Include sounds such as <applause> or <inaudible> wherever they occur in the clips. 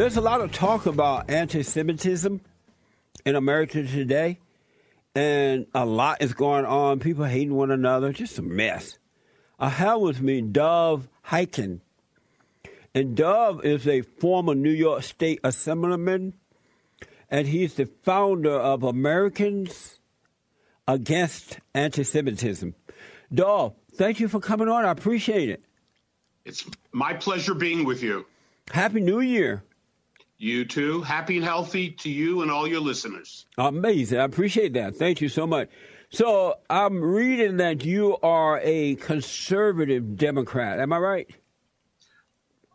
There's a lot of talk about anti Semitism in America today, and a lot is going on. People hating one another, just a mess. I have with me Dov Hikind. And Dov is a former New York State Assemblyman, and he's the founder of Americans Against Anti Semitism. Dov, thank you for coming on. I appreciate it. It's my pleasure being with you. Happy New Year. You too. Happy and healthy to you and all your listeners. Amazing. I appreciate that. Thank you so much. So I'm reading that you are a conservative Democrat. Am I right?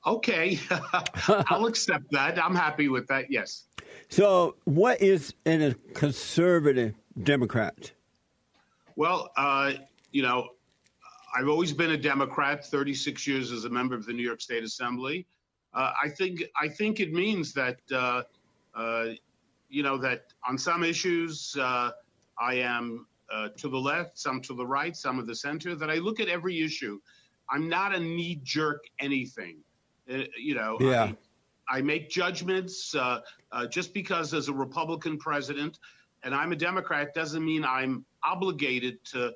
Okay. <laughs> I'll accept that. I'm happy with that. Yes. So, what is in a conservative Democrat? Well, uh, you know, I've always been a Democrat, 36 years as a member of the New York State Assembly. Uh, I think I think it means that uh, uh you know that on some issues uh, I am uh, to the left, some to the right, some of the center. That I look at every issue. I'm not a knee jerk anything. you know. Yeah. I, I make judgments just because as a Republican president and I'm a Democrat doesn't mean I'm obligated to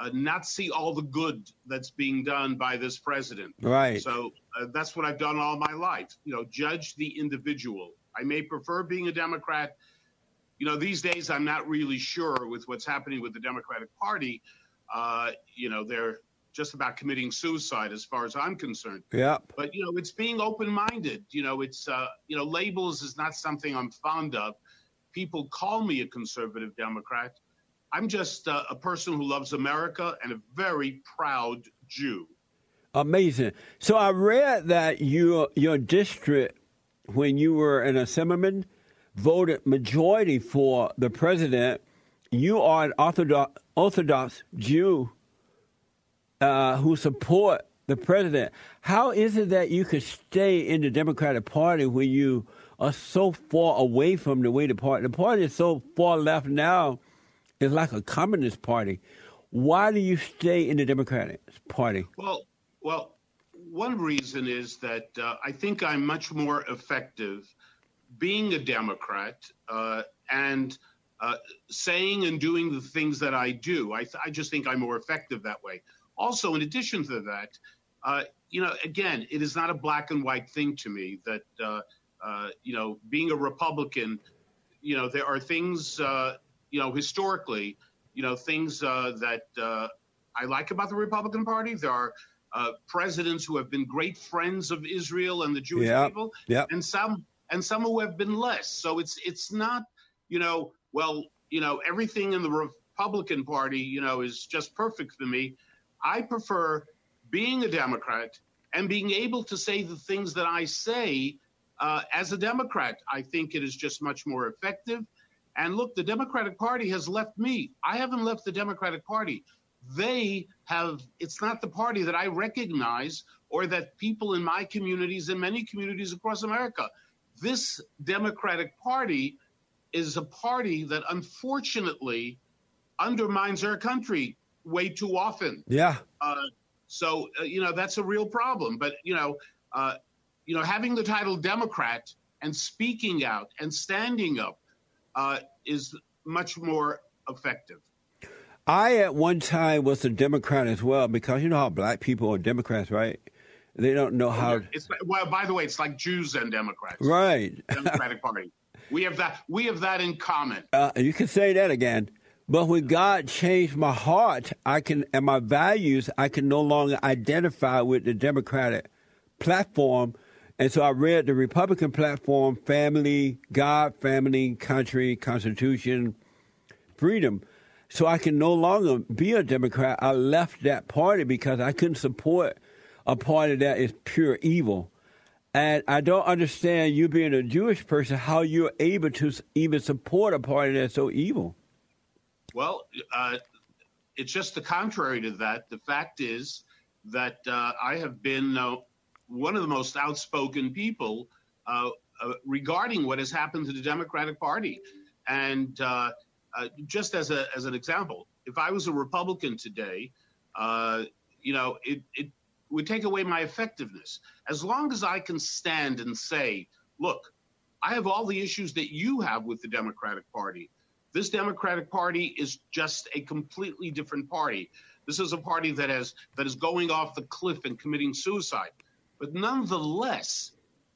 uh, not see all the good that's being done by this president. Right. So uh, that's what I've done all my life. You know, judge the individual. I may prefer being a Democrat. You know, these days I'm not really sure with what's happening with the Democratic Party. Uh, you know, they're just about committing suicide as far as I'm concerned. Yeah. But you know, it's being open-minded. You know, it's uh, you know, labels is not something I'm fond of. People call me a conservative Democrat. I'm just uh, a person who loves America and a very proud Jew. Amazing. So I read that your your district, when you were an assemblyman, voted majority for the president. You are an Orthodox, Orthodox Jew uh, who support the president. How is it that you could stay in the Democratic Party when you are so far away from the way the party? The party is so far left now it's like a communist party. Why do you stay in the Democratic Party? Well, well, one reason is that uh, I think I'm much more effective being a Democrat uh, and uh, saying and doing the things that I do. I, th- I, just think I'm more effective that way. Also, in addition to that, uh, you know, again, it is not a black and white thing to me that, uh, uh, you know, being a Republican, you know, there are things you know, historically, you know, things uh, that uh, I like about the Republican Party. There are uh, presidents who have been great friends of Israel and the Jewish yep. people, yep. and some and some who have been less. So it's it's not, you know, well, you know, everything in the Republican Party, you know, is just perfect for me. I prefer being a Democrat and being able to say the things that I say uh, as a Democrat. I think it is just much more effective. And look, the Democratic Party has left me. I haven't left the Democratic Party. They have, it's not the party that I recognize or that people in my communities and many communities across America. This Democratic Party is a party that unfortunately undermines our country way too often. Yeah. Uh, so, uh, you know, that's a real problem. But, you know, uh, you know, having the title Democrat and speaking out and standing up uh, is much more effective. I at one time was a Democrat as well because you know how black people are Democrats, right? They don't know how. It's well, by the way, it's like Jews and Democrats, right? <laughs> Democratic Party. We have that. We have that in common. Uh, you can say that again. But when God changed my heart, I can and my values, I can no longer identify with the Democratic platform and so I read the Republican platform family, God, family, country, constitution, freedom. So I can no longer be a Democrat. I left that party because I couldn't support a party that is pure evil. And I don't understand you being a Jewish person how you're able to even support a party that's so evil. Well, uh, it's just the contrary to that. The fact is that uh, I have been uh, one of the most outspoken people uh, uh, regarding what has happened to the Democratic Party. And uh, uh just as, a, as an example, if I was a Republican today, uh, you know, it, it would take away my effectiveness. As long as I can stand and say look, I have all the issues that you have with the Democratic Party. This Democratic Party is just a completely different party. This is a party that has that is going off the cliff and committing suicide. But nonetheless,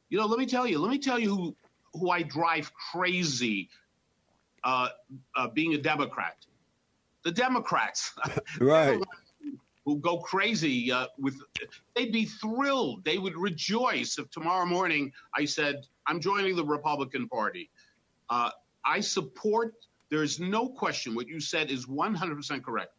you know, let me tell you, let me tell you who who I drive crazy uh, uh, being a Democrat. The Democrats, <laughs> right? who go crazy uh, with, they'd be thrilled. They would rejoice if tomorrow morning I said I'm joining the Republican Party. Uh, I support. There is no question. What you said is 100% correct.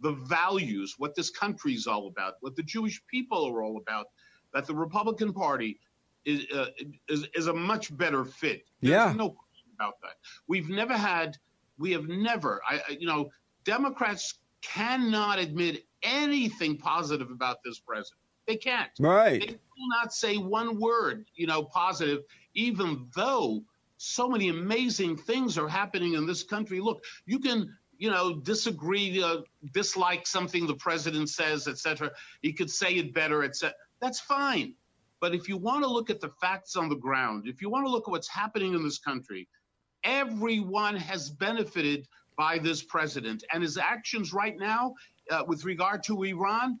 The values, what this country is all about, what the Jewish people are all about, that the Republican Party is, uh, is, is a much better fit. There's yeah. no question about that. We've never had, we have never, I, you know, Democrats cannot admit anything positive about this president. They can't. Right. They will not say one word, you know, positive, even though so many amazing things are happening in this country. Look, you can, you know, disagree, uh, dislike something the president says, etc. He could say it better, etc. That's fine. But if you want to look at the facts on the ground, if you want to look at what's happening in this country, everyone has benefited by this president and his actions right now uh, with regard to Iran.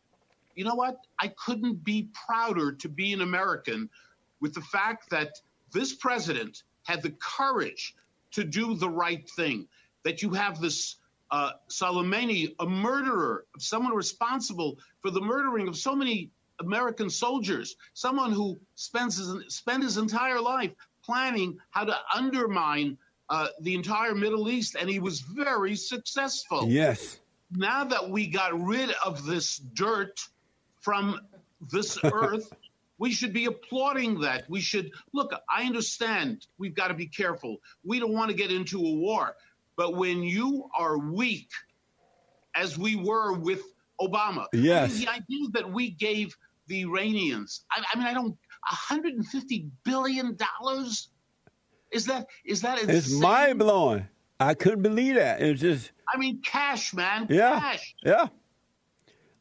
You know what? I couldn't be prouder to be an American with the fact that this president had the courage to do the right thing. That you have this uh, Soleimani, a murderer, someone responsible for the murdering of so many American soldiers, someone who spends his, spent his entire life planning how to undermine uh, the entire Middle East, and he was very successful. Yes. Now that we got rid of this dirt from this <laughs> earth, we should be applauding that. We should look, I understand we've got to be careful. We don't want to get into a war. But when you are weak, as we were with Obama, yes. I mean, the idea that we gave the Iranians, I, I mean, I don't, 150 billion dollars is that is that insane? It's mind blowing. I couldn't believe that. It was just. I mean, cash, man. Yeah. Cash. Yeah.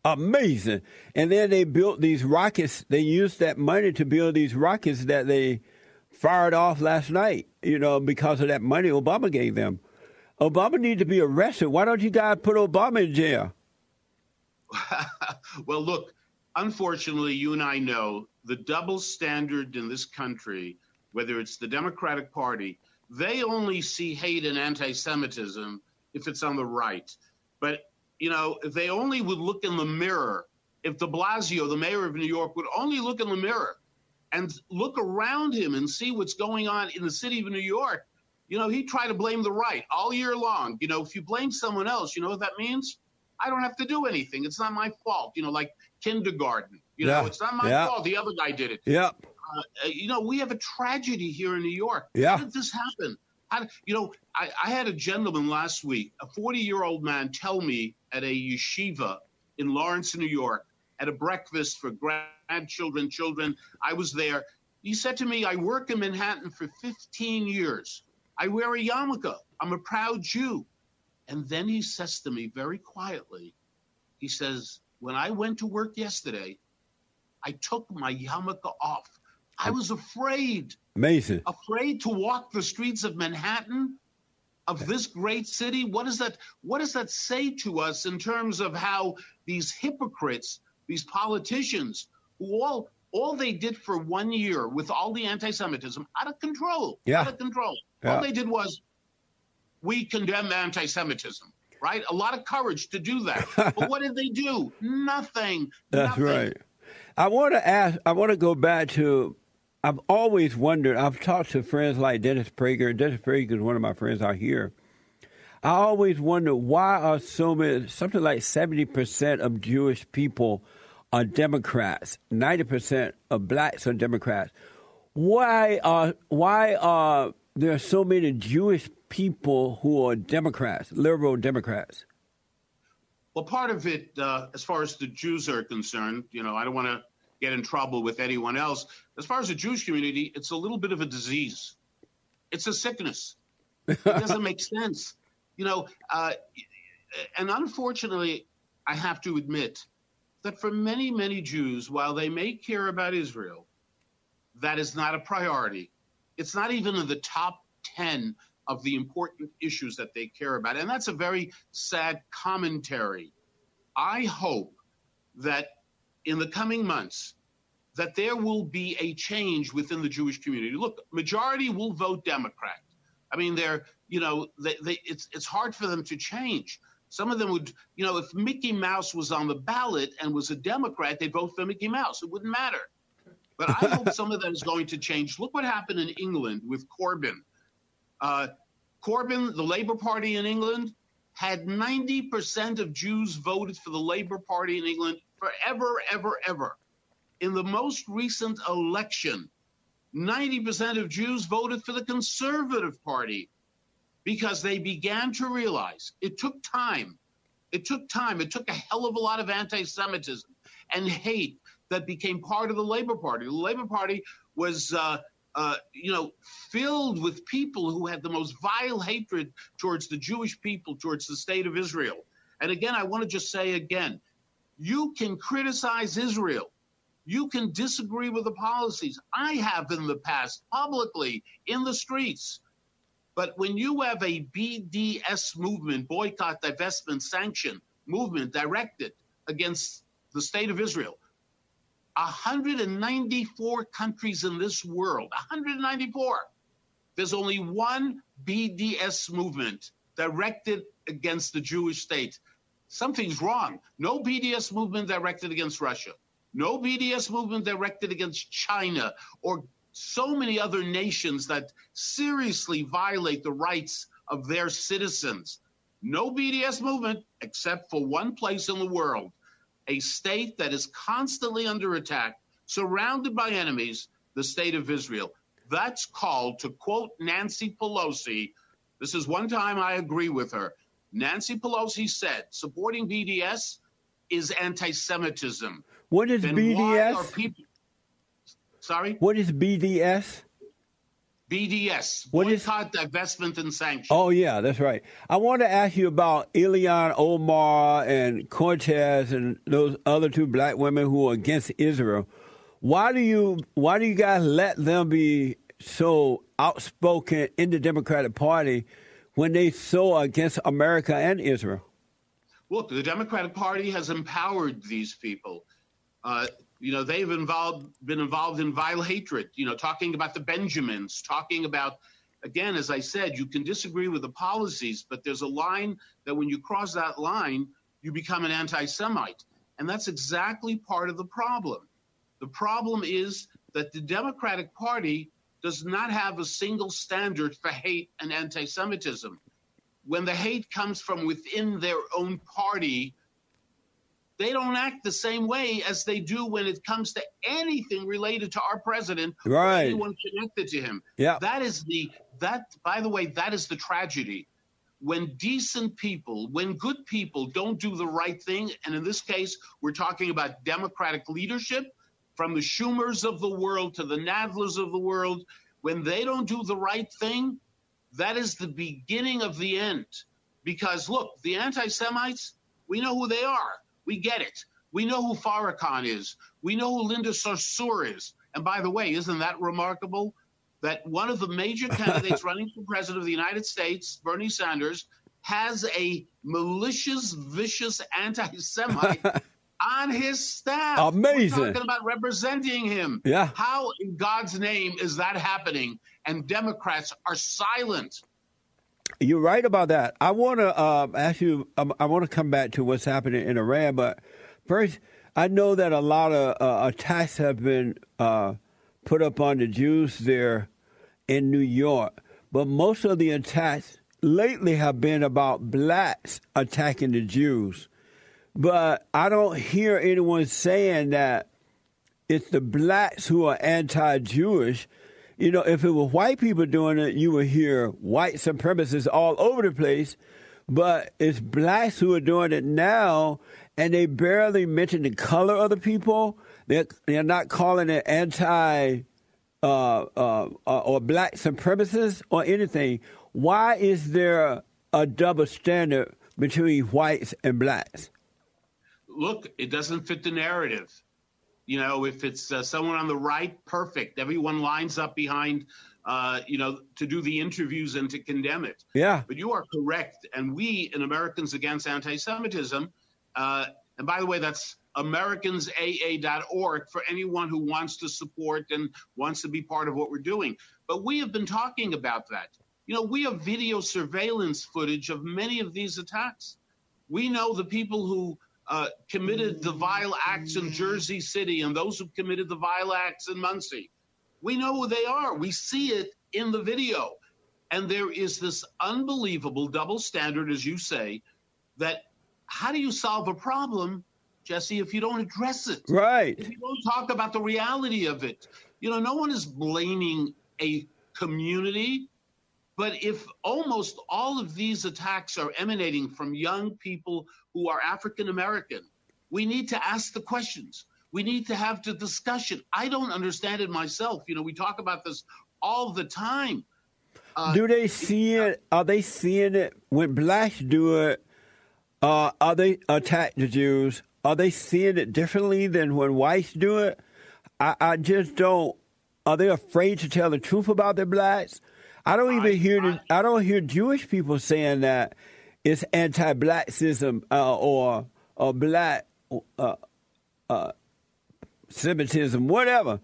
Amazing. And then they built these rockets. They used that money to build these rockets that they fired off last night, you know, because of that money Obama gave them. Obama needs to be arrested. Why don't you guys put Obama in jail? <laughs> well, look, unfortunately, you and I know the double standard in this country, whether it's the Democratic Party, they only see hate and anti Semitism if it's on the right. But you know, they only would look in the mirror, if de Blasio, the mayor of New York, would only look in the mirror and look around him and see what's going on in the city of New York, you know, he tried to blame the right all year long. You know, if you blame someone else, you know what that means? I don't have to do anything. It's not my fault. You know, like kindergarten. You yeah. know, it's not my yeah. fault. The other guy did it. Yep. Uh, you know, we have a tragedy here in New York. Yeah. How did this happen? How, you know, I, I had a gentleman last week, a 40 year old man, tell me at a yeshiva in Lawrence, New York, at a breakfast for grandchildren, children. I was there. He said to me, I work in Manhattan for 15 years. I wear a yarmulke. I'm a proud Jew. And then he says to me very quietly, he says, When I went to work yesterday, I took my yarmulke off. I was afraid. Amazing. Afraid to walk the streets of Manhattan, of this great city. What does that what does that say to us in terms of how these hypocrites, these politicians, who all all they did for one year with all the anti-Semitism out of control, yeah. out of control. Yeah. All they did was we condemn anti-Semitism, right? A lot of courage to do that. <laughs> but what did they do? Nothing. That's Nothing. right. I want to ask. I want to go back to. I've always wondered. I've talked to friends like Dennis Prager. Dennis Prager is one of my friends out here. I always wonder why are so many, something like seventy percent of Jewish people are Democrats, ninety percent of blacks are Democrats. Why are why are there are so many Jewish people who are Democrats, liberal Democrats? Well, part of it, uh, as far as the Jews are concerned, you know, I don't want to get in trouble with anyone else. As far as the Jewish community, it's a little bit of a disease. It's a sickness. It doesn't make <laughs> sense. You know, uh, and unfortunately, I have to admit that for many, many Jews, while they may care about Israel, that is not a priority. It's not even in the top 10 of the important issues that they care about. And that's a very sad commentary. I hope that in the coming months, that there will be a change within the Jewish community. Look, majority will vote Democrat. I mean, they're, you know, they, they, it's, it's hard for them to change. Some of them would, you know, if Mickey Mouse was on the ballot and was a Democrat, they'd vote for Mickey Mouse. It wouldn't matter. But I hope some of that is going to change. Look what happened in England with Corbyn. Uh, Corbyn, the Labour Party in England, had 90% of Jews voted for the Labour Party in England forever, ever, ever. In the most recent election, 90% of Jews voted for the Conservative Party because they began to realize it took time. It took time. It took a hell of a lot of anti Semitism and hate that became part of the Labor Party. The Labor Party was, uh, uh, you know, filled with people who had the most vile hatred towards the Jewish people, towards the state of Israel. And again, I want to just say again you can criticize Israel. You can disagree with the policies. I have in the past, publicly, in the streets. But when you have a BDS movement, boycott, divestment, sanction movement directed against the state of Israel, 194 countries in this world, 194, there's only one BDS movement directed against the Jewish state. Something's wrong. No BDS movement directed against Russia. No BDS movement directed against China or so many other nations that seriously violate the rights of their citizens. No BDS movement except for one place in the world, a state that is constantly under attack, surrounded by enemies, the state of Israel. That's called, to quote Nancy Pelosi, this is one time I agree with her. Nancy Pelosi said supporting BDS is anti Semitism. What is then BDS? People... Sorry? What is BDS? BDS, what boycott, is... divestment, and sanction. Oh, yeah, that's right. I want to ask you about Ilhan Omar and Cortez and those other two black women who are against Israel. Why do you why do you guys let them be so outspoken in the Democratic Party when they so against America and Israel? Look, the Democratic Party has empowered these people. Uh, you know, they've involved, been involved in vile hatred, you know, talking about the Benjamins, talking about, again, as I said, you can disagree with the policies, but there's a line that when you cross that line, you become an anti Semite. And that's exactly part of the problem. The problem is that the Democratic Party does not have a single standard for hate and anti Semitism. When the hate comes from within their own party, they don't act the same way as they do when it comes to anything related to our president right. or anyone connected to him. Yeah. That is the that by the way, that is the tragedy. When decent people, when good people don't do the right thing, and in this case, we're talking about democratic leadership, from the Schumers of the world to the Nadlers of the world, when they don't do the right thing, that is the beginning of the end. Because look, the anti Semites, we know who they are. We get it. We know who Farrakhan is. We know who Linda Sarsour is. And by the way, isn't that remarkable? That one of the major <laughs> candidates running for president of the United States, Bernie Sanders, has a malicious, vicious anti Semite <laughs> on his staff. Amazing. We're talking about representing him. Yeah. How in God's name is that happening? And Democrats are silent. You're right about that. I want to uh, ask you. Um, I want to come back to what's happening in Iran, but first, I know that a lot of uh, attacks have been uh, put up on the Jews there in New York, but most of the attacks lately have been about blacks attacking the Jews. But I don't hear anyone saying that it's the blacks who are anti-Jewish you know, if it were white people doing it, you would hear white supremacists all over the place. But it's blacks who are doing it now, and they barely mention the color of the people. They're, they're not calling it anti uh, uh, uh, or black supremacists or anything. Why is there a double standard between whites and blacks? Look, it doesn't fit the narrative. You know, if it's uh, someone on the right, perfect. Everyone lines up behind, uh, you know, to do the interviews and to condemn it. Yeah. But you are correct. And we, in Americans Against Anti Semitism, uh, and by the way, that's AmericansAA.org for anyone who wants to support and wants to be part of what we're doing. But we have been talking about that. You know, we have video surveillance footage of many of these attacks. We know the people who uh, committed the vile acts in Jersey City and those who committed the vile acts in Monsey. We know who they are. We see it in the video. And there is this unbelievable double standard, as you say, that how do you solve a problem, Jesse, if you don't address it? Right. If you don't talk about the reality of it. You know, no one is blaming a community, but if almost all of these attacks are emanating from young people who are African American. We need to ask the questions. We need to have the discussion. I don't understand it myself. You know, we talk about this all the time. Uh, do they see it? Are they seeing it when blacks do it? Uh, are they attack the Jews? Are they seeing it differently than when whites do it? I, I just don't. Are they afraid to tell the truth about the blacks? I don't even hear the, I don't hear Jewish people saying that it's anti-blackism uh, or or black uh, uh, Semitism, whatever,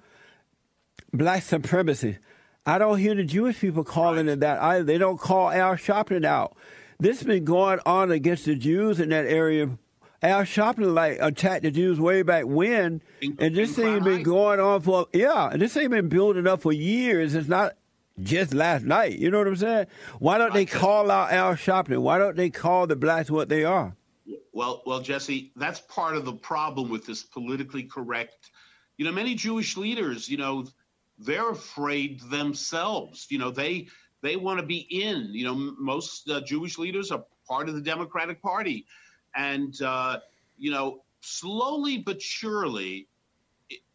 black supremacy. I don't hear the Jewish people calling it that either. They don't call Al Sharpton out. This has been going on against the Jews in that area. Al Sharpton like attacked the Jews way back when, and this thing has been going on for yeah, and this thing been building up for years. It's not just last night. You know what I'm saying? Why don't they call out Al Sharpton? Why don't they call the blacks what they are? Well, well, Jesse, that's part of the problem with this politically correct. You know, many Jewish leaders, you know, they're afraid themselves. You know, they they want to be in. You know, most uh, Jewish leaders are part of the Democratic Party, and uh, you know, slowly but surely,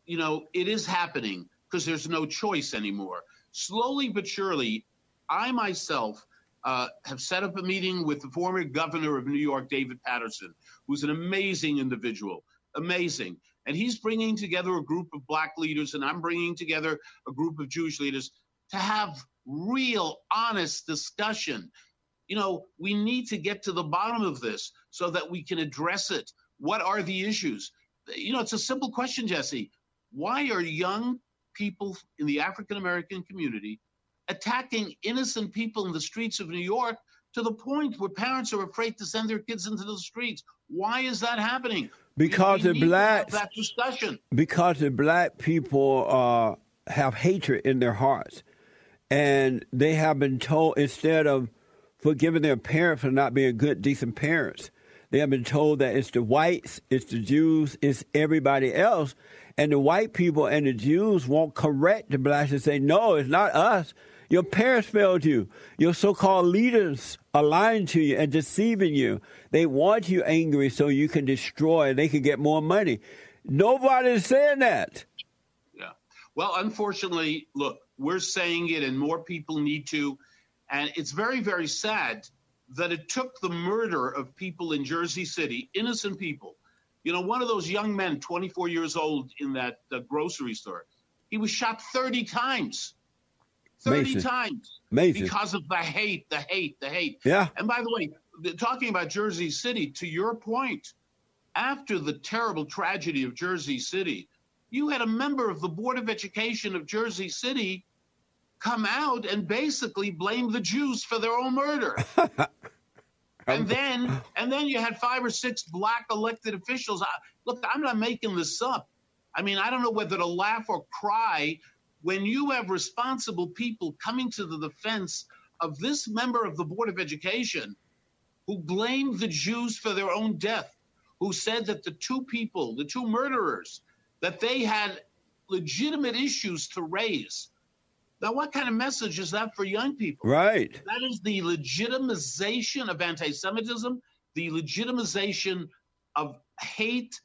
you know, it is happening because there's no choice anymore slowly but surely, I myself uh, have set up a meeting with the former governor of New York, David Paterson, who's an amazing individual, amazing. And he's bringing together a group of black leaders, and I'm bringing together a group of Jewish leaders to have real, honest discussion. You know, we need to get to the bottom of this so that we can address it. What are the issues? You know, it's a simple question, Jesse. Why are young people in the African American community attacking innocent people in the streets of New York to the point where parents are afraid to send their kids into the streets. Why is that happening? Because the black that discussion. Because the black people uh, have hatred in their hearts, and they have been told instead of forgiving their parents for not being good, decent parents, they have been told that it's the whites, it's the Jews, it's everybody else and the white people and the Jews won't correct the blacks and say, no, it's not us. Your parents failed you. Your so called leaders are lying to you and deceiving you. They want you angry so you can destroy, they can get more money. Nobody's saying that. Yeah. Well, unfortunately, look, we're saying it and more people need to. And it's very, very sad that it took the murder of people in Jersey City, innocent people, you know, one of those young men, 24 years old, in that uh, grocery store, he was shot 30 times. 30 Amazing. times. Amazing. Because of the hate, the hate, the hate. Yeah. And by the way, talking about Jersey City, to your point, after the terrible tragedy of Jersey City, you had a member of the Board of Education of Jersey City come out and basically blame the Jews for their own murder. <laughs> And then, and then you had five or six black elected officials. I, look, I'm not making this up. I mean, I don't know whether to laugh or cry when you have responsible people coming to the defense of this member of the Board of Education who blamed the Jews for their own death, who said that the two people, the two murderers, that they had legitimate issues to raise now, what kind of message is that for young people? Right. That is the legitimization of anti Semitism, the legitimization of hate.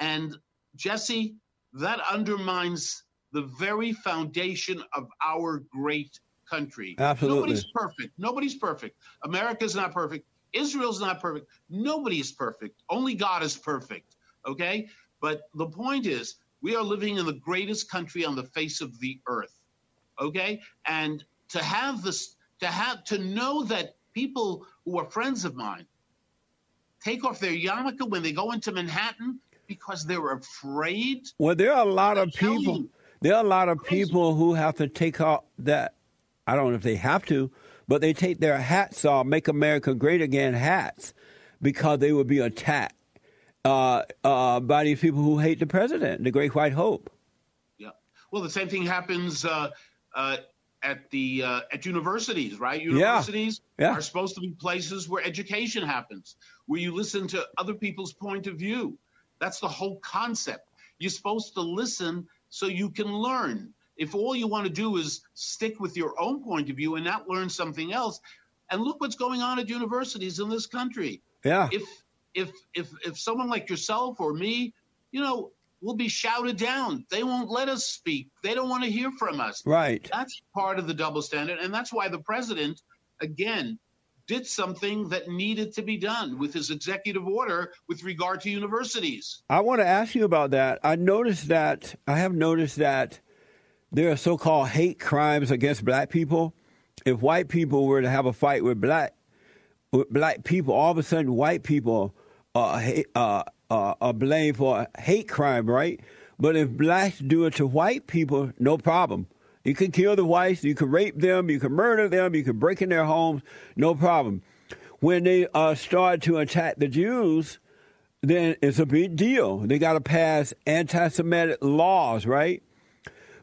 And Jesse, that undermines the very foundation of our great country. Absolutely. Nobody's perfect. Nobody's perfect. America's not perfect. Israel's not perfect. Nobody is perfect. Only God is perfect. Okay? But the point is, We are living in the greatest country on the face of the earth. Okay? And to have this, to have, to know that people who are friends of mine take off their yarmulke when they go into Manhattan because they're afraid. Well, there are a lot of people. You, there are a lot of people who have to take off that. I don't know if they have to, but they take their hats off, "Make America Great Again" hats, because they will be attacked uh, uh, by these people who hate the president, the Great White Hope. Yeah. Well, the same thing happens uh, uh at the uh, at universities, right? Universities yeah. Yeah. are supposed to be places where education happens, where you listen to other people's point of view. That's the whole concept. You're supposed to listen so you can learn. If all you want to do is stick with your own point of view and not learn something else, and look what's going on at universities in this country. Yeah. If if if if someone like yourself or me, you know, will be shouted down. They won't let us speak. They don't want to hear from us. Right. That's part of the double standard, and that's why the president, again, did something that needed to be done with his executive order with regard to universities. I want to ask you about that. I noticed that I have noticed that there are so-called hate crimes against black people. If white people were to have a fight with black with black people, all of a sudden white people uh, uh, uh, are blamed for a hate crime, right? But if blacks do it to white people, no problem. You can kill the whites, you can rape them, you can murder them, you can break in their homes, no problem. When they uh, start to attack the Jews, then it's a big deal. They got to pass anti Semitic laws, right?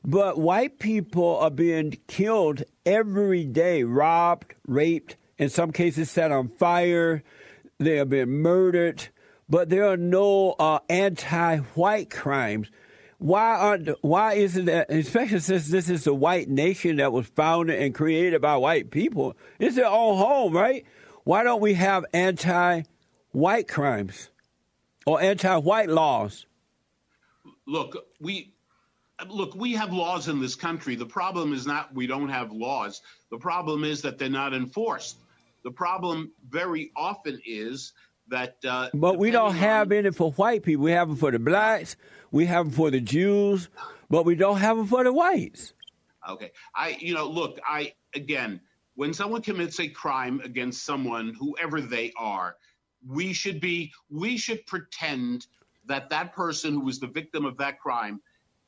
But white people are being killed every day, robbed, raped, in some cases set on fire. They are being murdered but there are no uh, anti-white crimes. Why aren't? Why isn't that? Especially since this is a white nation that was founded and created by white people, it's their own home, right? Why don't we have anti-white crimes or anti-white laws? Look, we look, we have laws in this country. The problem is not we don't have laws. The problem is that they're not enforced. The problem very often is that. Uh, but we don't have any for white people. We have them for the blacks. We have them for the Jews, but we don't have them for the whites. Okay, I you know look I again when someone commits a crime against someone whoever they are, we should be we should pretend that that person who was the victim of that crime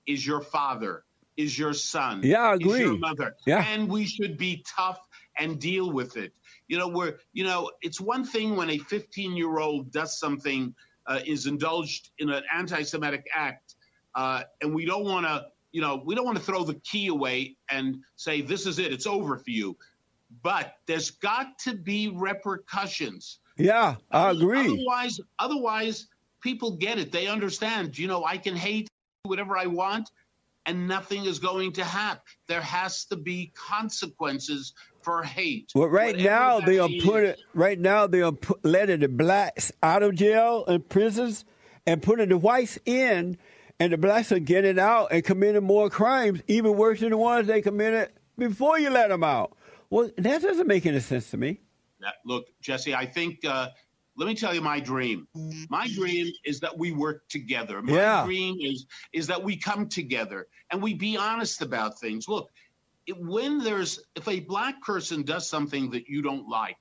is your father, is your son, yeah, I agree. is your mother, yeah. and we should be tough and deal with it. You know, where you know it's one thing when a 15 year old does something, uh, is indulged in an anti-Semitic act, uh, and we don't want to, you know, we don't want to throw the key away and say this is it, it's over for you. But there's got to be repercussions. Yeah, I agree. Otherwise, otherwise, people get it. They understand. You know, I can hate whatever I want, and nothing is going to happen. There has to be consequences for hate. Well, right now they are putting right now they are put, letting the blacks out of jail and prisons and putting the whites in, and the blacks are getting out and committing more crimes, even worse than the ones they committed before you let them out. Well, that doesn't make any sense to me. look, Jesse, I think. Uh, let me tell you my dream. My dream is that we work together. My yeah. dream is is that we come together and we be honest about things. Look, when there's if a black person does something that you don't like,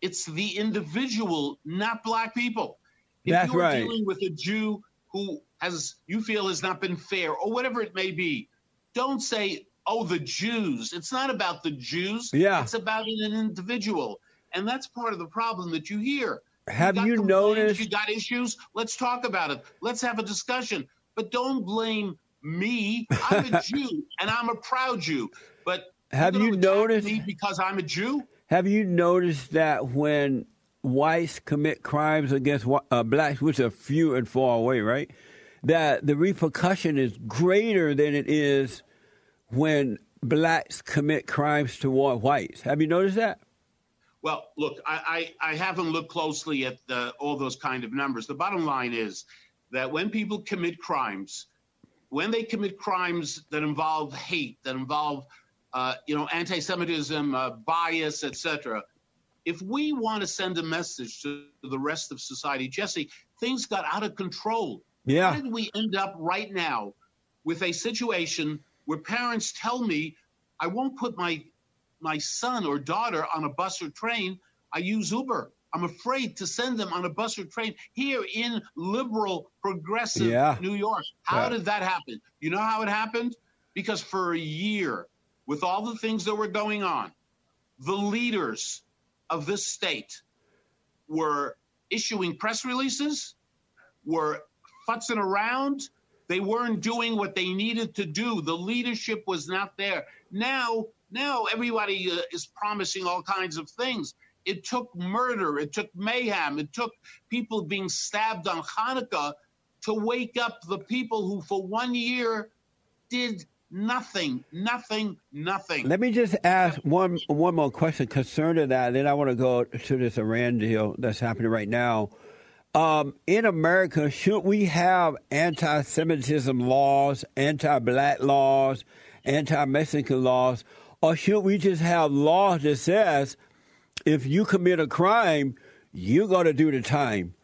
it's the individual, not black people. If That's you're right. dealing with a Jew who has you feel has not been fair or whatever it may be, don't say, "Oh, the Jews." It's not about the Jews. Yeah. It's about an individual, and that's part of the problem that you hear. Have you, you noticed? You got issues. Let's talk about it. Let's have a discussion. But don't blame me. I'm a <laughs> Jew, and I'm a proud Jew. But have you noticed me because I'm a Jew? Have you noticed that when whites commit crimes against uh, blacks, which are few and far away, right? That the repercussion is greater than it is when blacks commit crimes toward whites. Have you noticed that? Well, look, I, I, I haven't looked closely at the, all those kind of numbers. The bottom line is that when people commit crimes, when they commit crimes that involve hate, that involve uh, you know anti-Semitism, uh, bias, etc. If we want to send a message to the rest of society, Jesse, things got out of control. Yeah. How did we end up right now with a situation where parents tell me I won't put my my son or daughter on a bus or train? I use Uber. I'm afraid to send them on a bus or train here in liberal, progressive Yeah. New York. How Yeah. did that happen? You know how it happened? Because for a year, with all the things that were going on, the leaders of this state were issuing press releases, were futzing around. They weren't doing what they needed to do. The leadership was not there. Now, now everybody uh, is promising all kinds of things. It took murder, it took mayhem, it took people being stabbed on Hanukkah to wake up the people who, for one year, did nothing, nothing, nothing. Let me just ask one one more question concerning that. Then I want to go to this Iran deal that's happening right now. Um, in America, should we have anti-Semitism laws, anti-black laws, anti-Mexican laws, or should we just have laws that says if you commit a crime, you're going to do the time,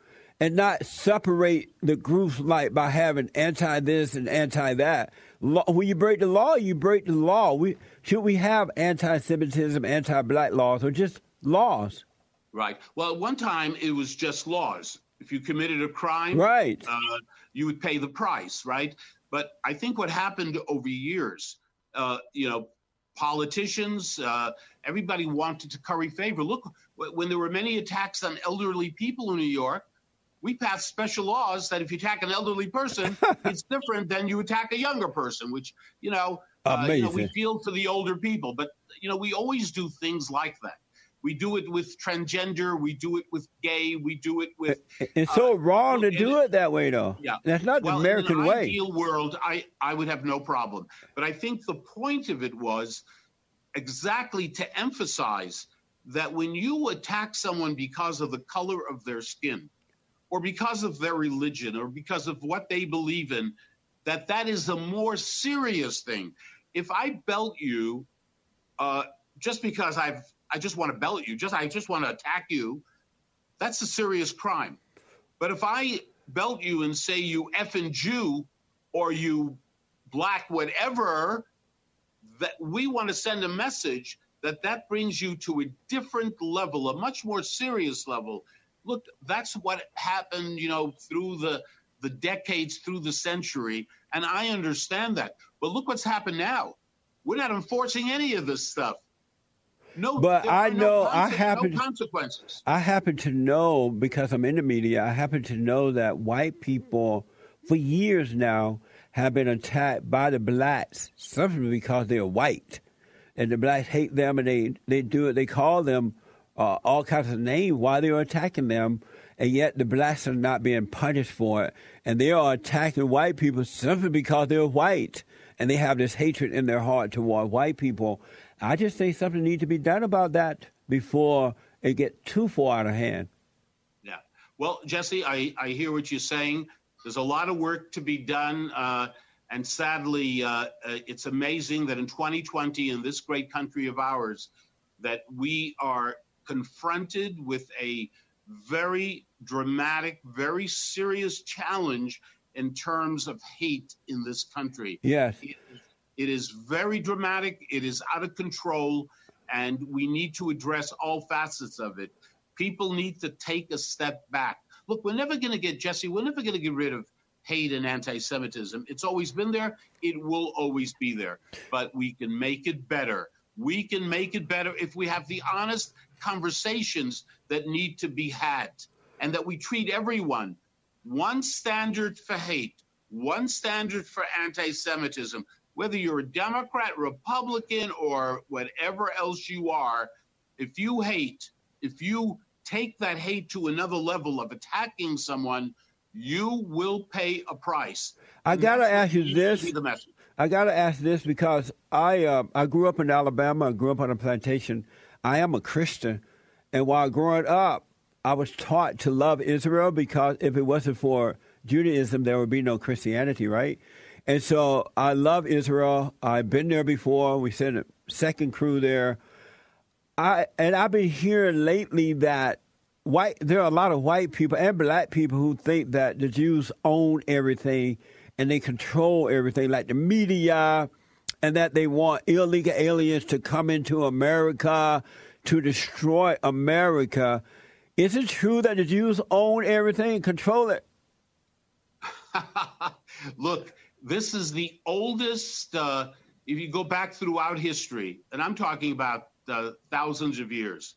and not separate the groups like by having anti this and anti that. Law, when you break the law, you break the law. We should we have anti-Semitism, anti-black laws, or just laws? Right. Well, at one time it was just laws. If you committed a crime, Right. uh, you would pay the price, right? But I think what happened over years, uh, you know, politicians, uh, everybody wanted to curry favor. Look, when there were many attacks on elderly people in New York, we passed special laws that if you attack an elderly person, <laughs> it's different than you attack a younger person, which, you know, uh, you know, we feel for the older people. But, you know, we always do things like that. We do it with transgender, we do it with gay, we do it with It's so wrong to do and- it that way, though. Yeah. That's not well, the American way in way. ideal world, I, I would have no problem. But I think the point of it was exactly to emphasize that when you attack someone because of the color of their skin, or because of their religion, or because of what they believe in, that that is a more serious thing. If I belt you, uh, just because I've I just want to belt you, just I just want to attack you, that's a serious crime. But if I belt you and say you effing Jew or you black whatever, that we want to send a message that that brings you to a different level, a much more serious level. Look, that's what happened, you know, through the the decades, through the century, and I understand that. But look what's happened now. We're not enforcing any of this stuff. No, But I know- no, I happen- no consequences. I happen to know because I'm in the media. I happen to know that white people, for years now, have been attacked by the blacks simply because they're white, and the blacks hate them, and they they do it. They call them uh, all kinds of names while they're attacking them, and yet the blacks are not being punished for it, and they are attacking white people simply because they're white, and they have this hatred in their heart toward white people. I just think something needs to be done about that before it get too far out of hand. Yeah. Well, Jesse, I, I hear what you're saying. There's a lot of work to be done. Uh, and sadly, uh, uh, it's amazing that in 2020, in this great country of ours, that we are confronted with a very dramatic, very serious challenge in terms of hate in this country. Yes. It, it is very dramatic. It is out of control, and we need to address all facets of it. People need to take a step back. Look, we're never going to get Jesse. We're never going to get rid of hate and anti-Semitism. It's always been there. It will always be there. But we can make it better. We can make it better if we have the honest conversations that need to be had, and that we treat everyone one standard for hate, one standard for anti Semitism. Whether you're a Democrat, Republican, or whatever else you are, if you hate, if you take that hate to another level of attacking someone, you will pay a price. I gotta ask you this. I got to ask this because I uh, I grew up in Alabama. I grew up on a plantation. I am a Christian, and while growing up, I was taught to love Israel because if it wasn't for Judaism, there would be no Christianity, right? And so I love Israel. I've been there before. We sent a second crew there. I and I've been hearing lately that white. There are a lot of white people and black people who think that the Jews own everything and they control everything, like the media, and that they want illegal aliens to come into America to destroy America. Is it true that the Jews own everything and control it? <laughs> Look, this is the oldest. Uh, if you go back throughout history, and I'm talking about uh, thousands of years,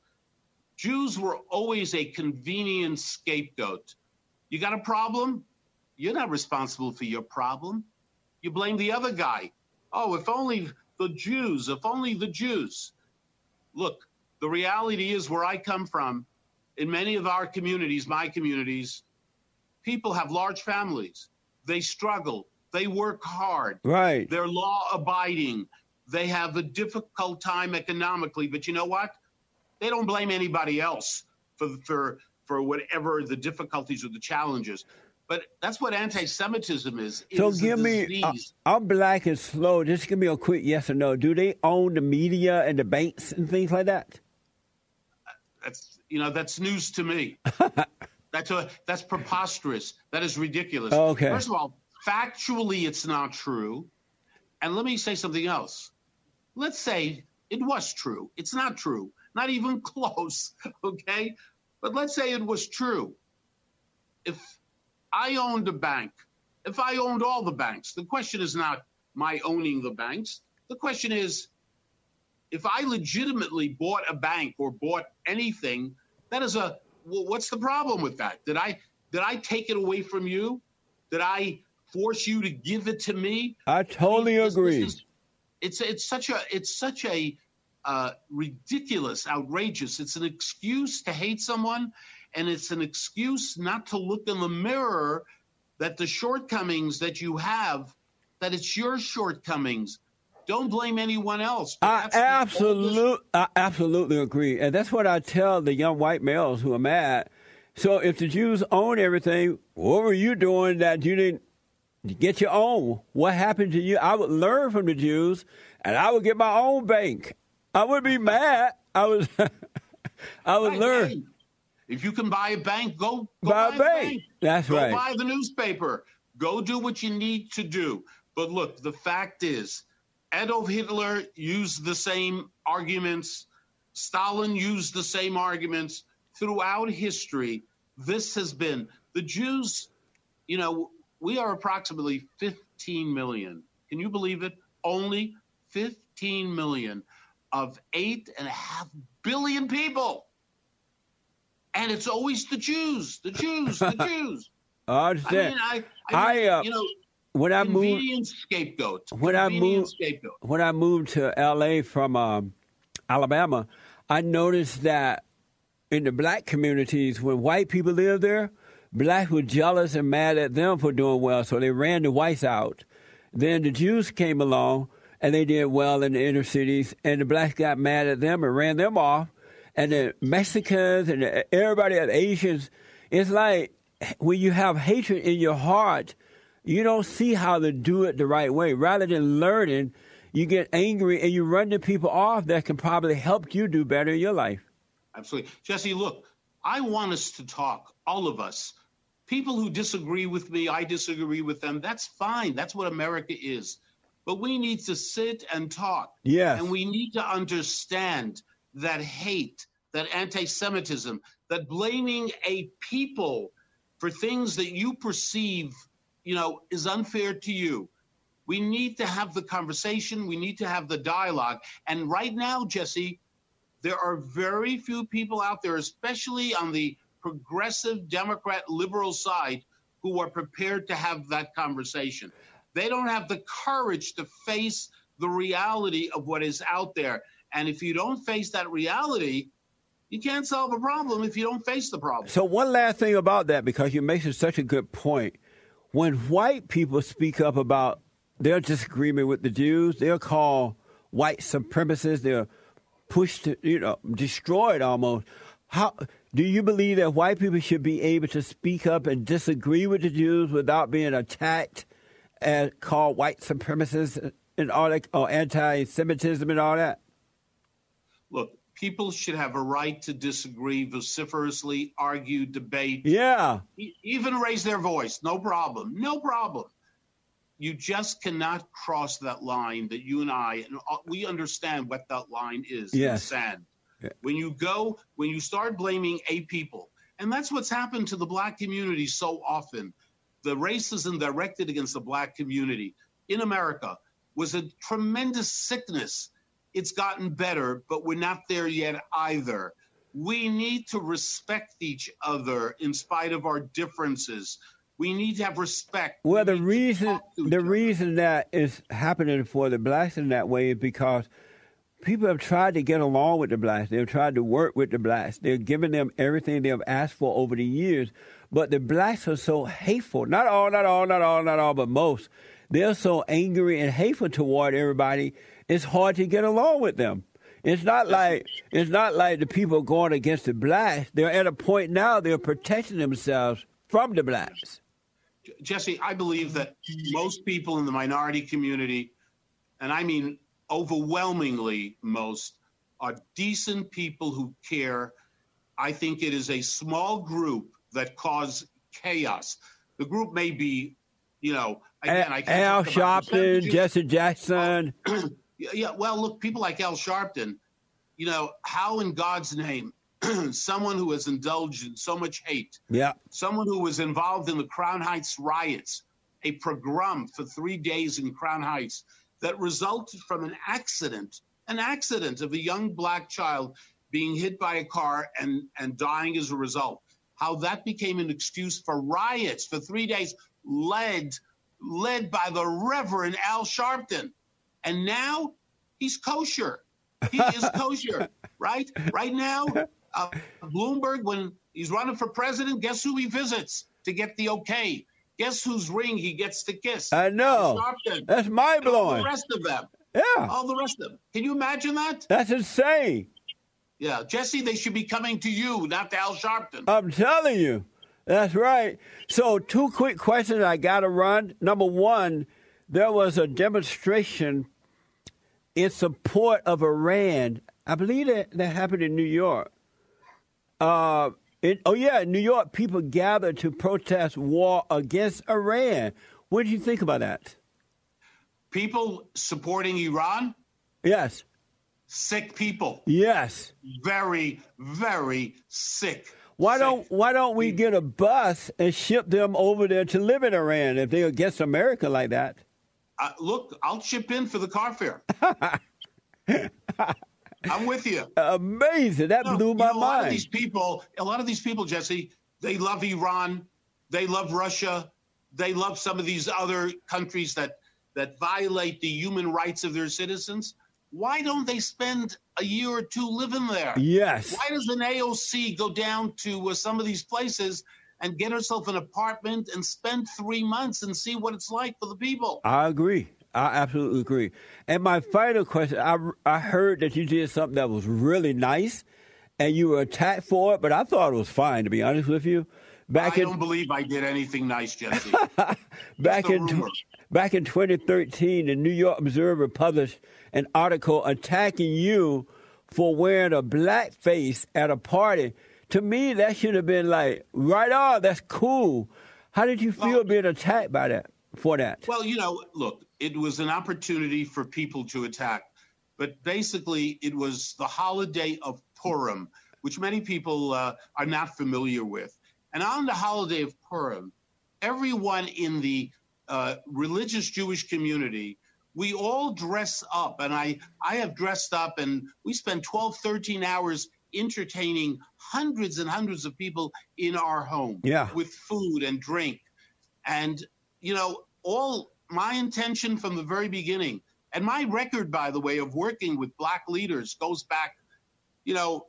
Jews were always a convenient scapegoat. You got a problem? You're not responsible for your problem. You blame the other guy. Oh, if only the Jews, if only the Jews. Look, the reality is where I come from, in many of our communities, my communities, people have large families. They struggle. They work hard. Right. They're law abiding. They have a difficult time economically, but you know what? They don't blame anybody else for for for whatever the difficulties or the challenges. But that's what anti-Semitism is. It So is give me, uh. I'm black and slow. Just give me a quick yes or no. Do they own the media and the banks and things like that? That's you know that's news to me. <laughs> that's a that's preposterous. That is ridiculous. Okay. First of all, factually, it's not true. And let me say something else. Let's say it was true. It's not true. Not even <laughs> close. Okay. But let's say it was true. If I owned a bank, if I owned all the banks, the question is not my owning the banks. The question is if I legitimately bought a bank or bought anything, that is a well, what's the problem with that? Did I did I take it away from you? Did I force you to give it to me? I totally This- this agree. is- it's it's such a it's such a uh, ridiculous, outrageous. It's an excuse to hate someone, and it's an excuse not to look in the mirror that the shortcomings that you have, that it's your shortcomings. Don't blame anyone else. I that's the oldest- absolutely, I absolutely agree, and that's what I tell the young white males who are mad. So, if the Jews own everything, what were you doing that you didn't get your own? What happened to you? I would learn from the Jews, and I would get my own bank. I would be mad. I was, <laughs> I would Right, learn. hey, If you can buy a bank, go, go Buy a buy, a bank. bank. That's go right. buy the newspaper. Go do what you need to do. But look, the fact is, Adolf Hitler used the same arguments. Stalin used the same arguments throughout history. This has been the Jews. You know, we are approximately 15 million. Can you believe it? Only 15 million of eight and a half billion people. And it's always the Jews, the Jews, the <laughs> Jews. I I mean, I, I, I, uh, you know, when I moved, scapegoat. when I moved- scapegoat. when I moved to LA from um, Alabama, I noticed that in the black communities, when white people lived there, blacks were jealous and mad at them for doing well, so they ran the whites out. Then the Jews came along and they did well in the inner cities, and the blacks got mad at them and ran them off. And the Mexicans and the, everybody, the Asians, it's like when you have hatred in your heart, you don't see how to do it the right way. Rather than learning, you get angry and you run the people off that can probably help you do better in your life. Absolutely. Jesse, look, I want us to talk, all of us. People who disagree with me, I disagree with them. That's fine. That's what America is. But we need to sit and talk. Yes. And we need to understand that hate, that anti Semitism, that blaming a people for things that you perceive, you know, is unfair to you. We need to have the conversation. We need to have the dialogue. And right now, Jesse, there are very few people out there, especially on the progressive Democrat liberal side, who are prepared to have that conversation. They don't have the courage to face the reality of what is out there. And if you don't face that reality, you can't solve a problem if you don't face the problem. So one last thing about that, because you're such a good point. When white people speak up about their disagreement with the Jews, they're called white supremacists. They're pushed, to, you know, destroyed almost. How do you believe that white people should be able to speak up and disagree with the Jews without being attacked and called white supremacists and all that, or anti-Semitism and all that? Look, people should have a right to disagree vociferously, argue, debate. Yeah. Even raise their voice. No problem. No problem. You just cannot cross that line that you and I, and uh, we understand what that line is yes. sand. Yeah. When you go, when you start blaming a people, and that's what's happened to the black community so often. The racism directed against the black community in America was a tremendous sickness it's gotten better, but we're not there yet either. We need to respect each other in spite of our differences. We need to have respect. Well, we the reason the reason that is happening for the blacks in that way is because people have tried to get along with the blacks. They've tried to work with the blacks. They're giving them everything they've asked for over the years. But the blacks are so hateful. Not all, not all, not all, not all, but most. They're so angry and hateful toward everybody it's hard to get along with them. It's not like it's not like the people going against the blacks. They're at a point now they're protecting themselves from the blacks. Jesse, I believe that most people in the minority community, and I mean overwhelmingly most, are decent people who care. I think it is a small group that cause chaos. The group may be, you know, again, I can't Al Sharpton, Jesse Jackson. Oh, <clears throat> yeah, well, look, people like Al Sharpton, you know, how in God's name, <clears throat> someone who has indulged in so much hate, yeah, someone who was involved in the Crown Heights riots, a pogrom for three days in Crown Heights that resulted from an accident, an accident of a young black child being hit by a car and, and dying as a result. How that became an excuse for riots for three days, led led by the Reverend Al Sharpton. And now he's kosher. He is <laughs> kosher, right? Right now, uh, Bloomberg, when he's running for president, guess who he visits to get the okay? Guess whose ring he gets to kiss? I know. That's mind blowing. The rest of them. Yeah. All the rest of them. Can you imagine that? That's insane. Yeah, Jesse, they should be coming to you, not to Al Sharpton. I'm telling you. That's right. So, two quick questions I got to run. Number one, there was a demonstration in support of Iran. I believe that, that happened in New York. Uh, oh, yeah, in New York, people gathered to protest war against Iran. What do you think about that? People supporting Iran? Yes. Sick people. Yes. Very, very sick. Why sick. don't Why don't we get a bus and ship them over there to live in Iran if they're against America like that? Uh, look, I'll chip in for the car fare. <laughs> I'm with you. Amazing. That blew my you know, mind. A lot of these people, a lot of these people, Jesse, they love Iran, they love Russia, they love some of these other countries that that violate the human rights of their citizens. Why don't they spend a year or two living there? Yes. Why does an AOC go down to uh, some of these places and get herself an apartment and spend three months and see what it's like for the people. I agree. I absolutely agree. And my final question I, I heard that you did something that was really nice and you were attacked for it, but I thought it was fine, to be honest with you. Back I in, don't believe I did anything nice, Jesse. <laughs> back in back in 2013, the New York Observer published an article attacking you for wearing a black face at a party to me, that should have been like, right on, that's cool. How did you feel well, being attacked by that, for that? Well, you know, look, it was an opportunity for people to attack. But basically, it was the holiday of Purim, which many people uh, are not familiar with. And on the holiday of Purim, everyone in the uh, religious Jewish community, we all dress up. And I, I have dressed up, and we spend 12, 13 hours entertaining hundreds and hundreds of people in our home yeah. with food and drink. And, you know, all my intention from the very beginning, and my record, by the way, of working with black leaders goes back, you know,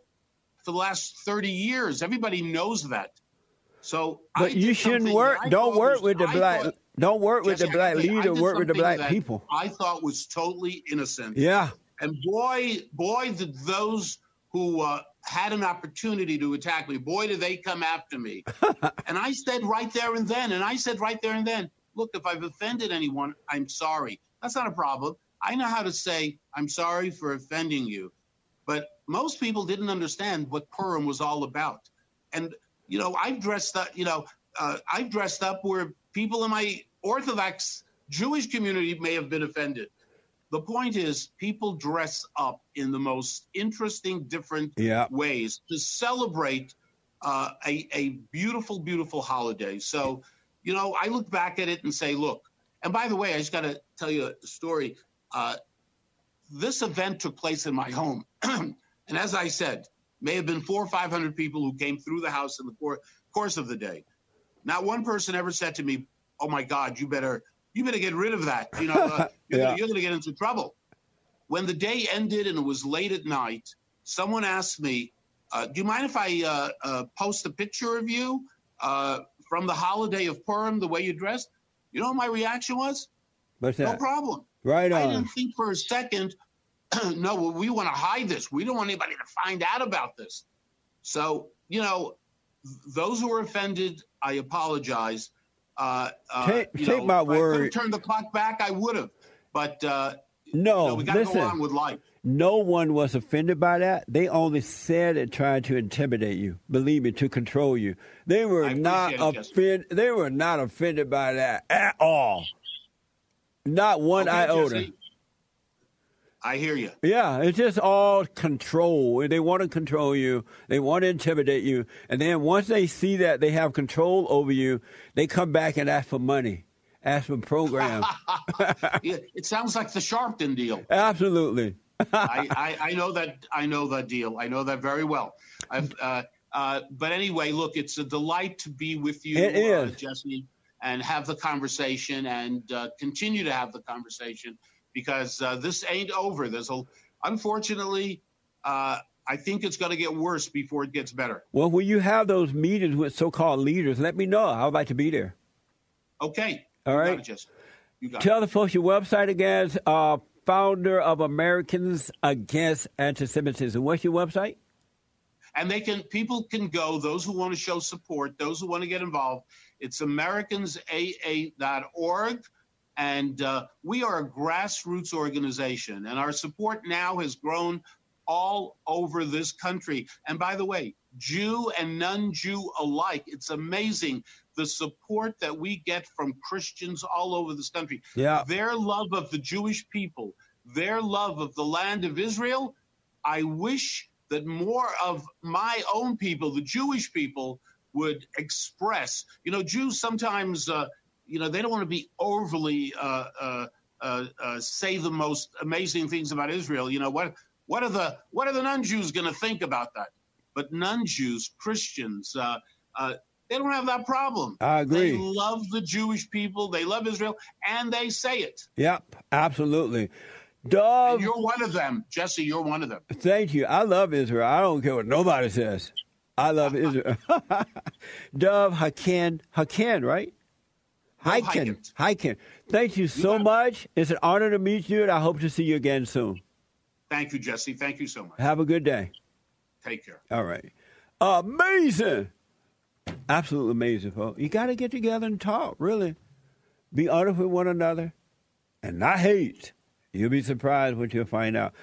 for the last 30 years. Everybody knows that. So, but you shouldn't work. Don't work was, with the black. Thought, don't work with the black leader. Work with the black people. I thought was totally innocent. Yeah. And boy, boy, did those who uh, had an opportunity to attack me. Boy, did they come after me. <laughs> and I said right there and then, and I said right there and then, look, if I've offended anyone, I'm sorry. That's not a problem. I know how to say, I'm sorry for offending you. but most people didn't understand what Purim was all about. And you know, I've dressed up. You know, uh, I've dressed up where people in my Orthodox Jewish community may have been offended. The point is, people dress up in the most interesting, different Yeah. ways to celebrate uh, a, a beautiful, beautiful holiday. So, you know, I look back at it and say, look, and by the way, I just got to tell you a story. Uh, this event took place in my home. <clears throat> and as I said, may have been four or 500 people who came through the house in the cour- course of the day. Not one person ever said to me, oh my God, you better, you better get rid of that. You know, uh, <laughs> you're Yeah. going to get into trouble. When the day ended and it was late at night, someone asked me, uh, "Do you mind if I uh, uh, post a picture of you uh, from the holiday of Purim, the way you dressed?" You know what my reaction was? What's No that? problem. Right I didn't think for a second. <clears throat> no, well, we want to hide this. We don't want anybody to find out about this. So you know, th- those who were offended, I apologize. Uh, uh, Take- take know, my if word. turned the clock back, I would have. But uh, No, you know, we got to listen. go on with life. No one was offended by that. They only said it tried to intimidate you. Believe me, to control you. They were not appreciate it, Jesse. offended. They were not offended by that at all. Not one Okay, iota. Jesse? I hear you. Yeah, it's just all control. They want to control you. They want to intimidate you. And then once they see that they have control over you, they come back and ask for money, ask for programs. <laughs> It sounds like the Sharpton deal. Absolutely. I, I, I know that. I know that deal. I know that very well. I've, uh, uh, but anyway, look, it's a delight to be with you, Uh. Jesse, and have the conversation and uh, continue to have the conversation because uh, this ain't over. There's a, unfortunately, uh, I think it's going to get worse before it gets better. Well, when you have those meetings with so-called leaders, let me know. I would like to be there. Okay. All got it, Jesse. You got it. Tell the folks your website again. Uh, founder of Americans Against Anti-Semitism. What's your website? and they can people can go those who want to show support those who want to get involved it's americansaa.org and uh, we are a grassroots organization and our support now has grown all over this country and by the way jew and non-jew alike it's amazing the support that we get from christians all over this country Yeah. their love of the jewish people their love of the land of israel I wish that more of my own people, the Jewish people, would express. You know, Jews sometimes, uh, you know, they don't want to be overly uh, uh, uh, uh, say the most amazing things about Israel. You know, what what are the what are the non-Jews going to think about that? But non-Jews, Christians, uh, uh, they don't have that problem. I agree. They love the Jewish people. They love Israel, and they say it. Yep, absolutely. Dov, And you're one of them, Jesse. You're one of them. thank you. I love Israel. I don't care what nobody says. I love <laughs> Israel. <laughs> Dov Haken, Haken, right? Hiken, Hiken. Thank you so it. much. It's an honor to meet you, and I hope to see you again soon. Thank you, Jesse. Thank you so much. Have a good day. Take care. All right. Amazing. Absolutely amazing, folks. You got to get together and talk, really. Be honest with one another and not hate. You'll be surprised what you'll find out.